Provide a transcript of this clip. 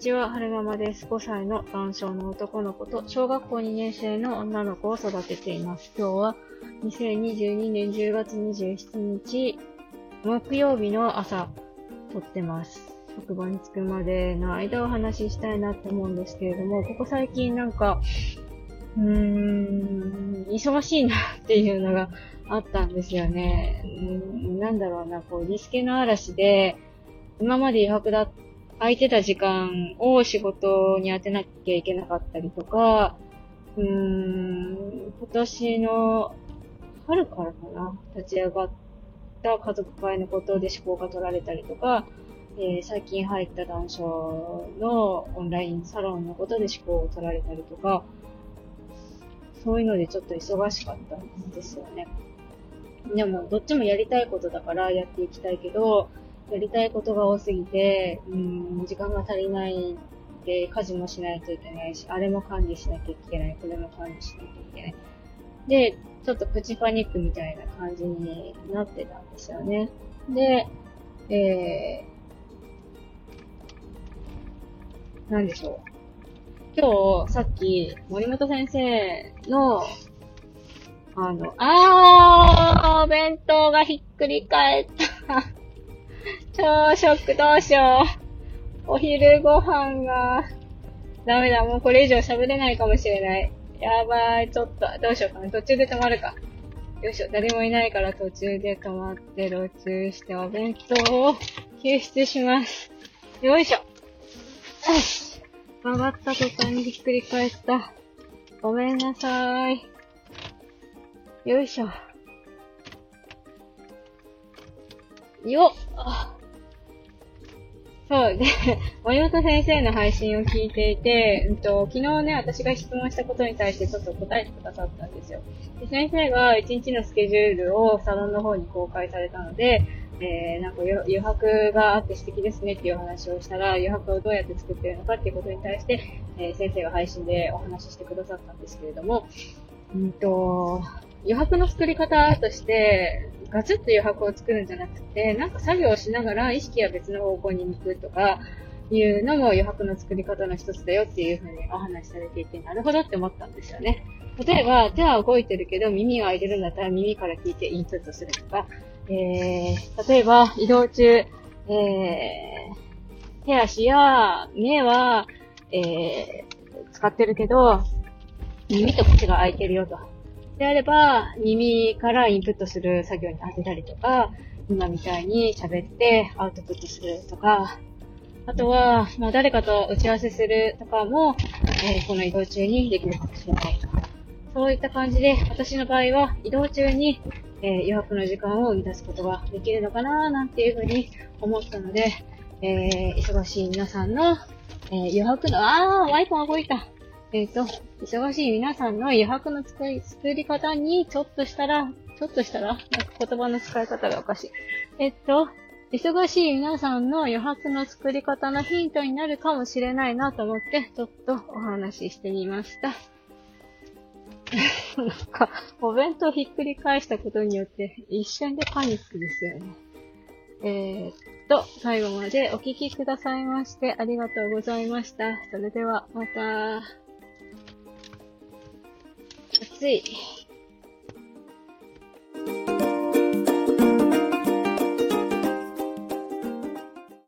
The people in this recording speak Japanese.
ちは、はるままです。5歳の男性の男の子と小学校2年生の女の子を育てています。今日は2022年10月27日、木曜日の朝、撮ってます。職場に着くまでの間お話ししたいなって思うんですけれども、ここ最近なんか、うーん、忙しいなっていうのがあったんですよね。うんなんだろうな、こう、リスケの嵐で、今まで余白だった、空いてた時間を仕事に当てなきゃいけなかったりとか、うーん、今年の春からかな、立ち上がった家族会のことで思考が取られたりとか、えー最近入った男性のオンラインサロンのことで思考を取られたりとか、そういうのでちょっと忙しかったんですよね。でも、どっちもやりたいことだからやっていきたいけど、やりたいことが多すぎて、うん、時間が足りないで、家事もしないといけないし、あれも管理しなきゃいけない、これも管理しなきゃいけない。で、ちょっとプチパニックみたいな感じになってたんですよね。で、えー、なんでしょう。今日、さっき、森本先生の、あの、あー、お弁当がひっくり返った。朝食どうしよう。お昼ご飯が、ダメだ、もうこれ以上喋れないかもしれない。やばい、ちょっと、どうしようかな。途中で止まるか。よいしょ、誰もいないから途中で止まって、路中してお弁当を救出します。よいしょ。よし。曲がった途端にひっくり返った。ごめんなさい。よいしょ。よっそうで、森本先生の配信を聞いていて、うんと、昨日ね、私が質問したことに対してちょっと答えてくださったんですよ。で先生が一日のスケジュールをサロンの方に公開されたので、えー、なんか余余白があって素敵ですねっていうお話をしたら、余白をどうやって作ってるのかっていうことに対して、えー先生が配信でお話ししてくださったんですけれども、うんと、余白の作り方として、ガツッと余白を作るんじゃなくて、なんか作業しながら意識は別の方向に向くとか、いうのも余白の作り方の一つだよっていうふうにお話しされていて、なるほどって思ったんですよね。例えば、手は動いてるけど耳が開いてるんだったら耳から聞いてインプットするとか、えー、例えば移動中、えー、手足や目は、えー、使ってるけど、耳と口が開いてるよと。であれば、耳からインプットする作業に当てたりとか、今みたいに喋ってアウトプットするとか、あとは、まあ、誰かと打ち合わせするとかも、えーこの移動中にできるかもしれないと。そういった感じで、私の場合は移動中に、えー余白の時間を生み出すことができるのかななんていうふうに思ったので、えー忙しい皆さんの、えー余白の、あー、ワイパー動いた。えっ、と、忙しい皆さんの余白の作り作り方に、ちょっとしたら、ちょっとしたら、なんか言葉の使い方がおかしい。えっと、忙しい皆さんの余白の作り方のヒントになるかもしれないなと思って、ちょっとお話ししてみました。なんか、お弁当ひっくり返したことによって、一瞬でパニックですよね。えーっと、最後までお聞きくださいましてありがとうございました。それでは、また。暑い。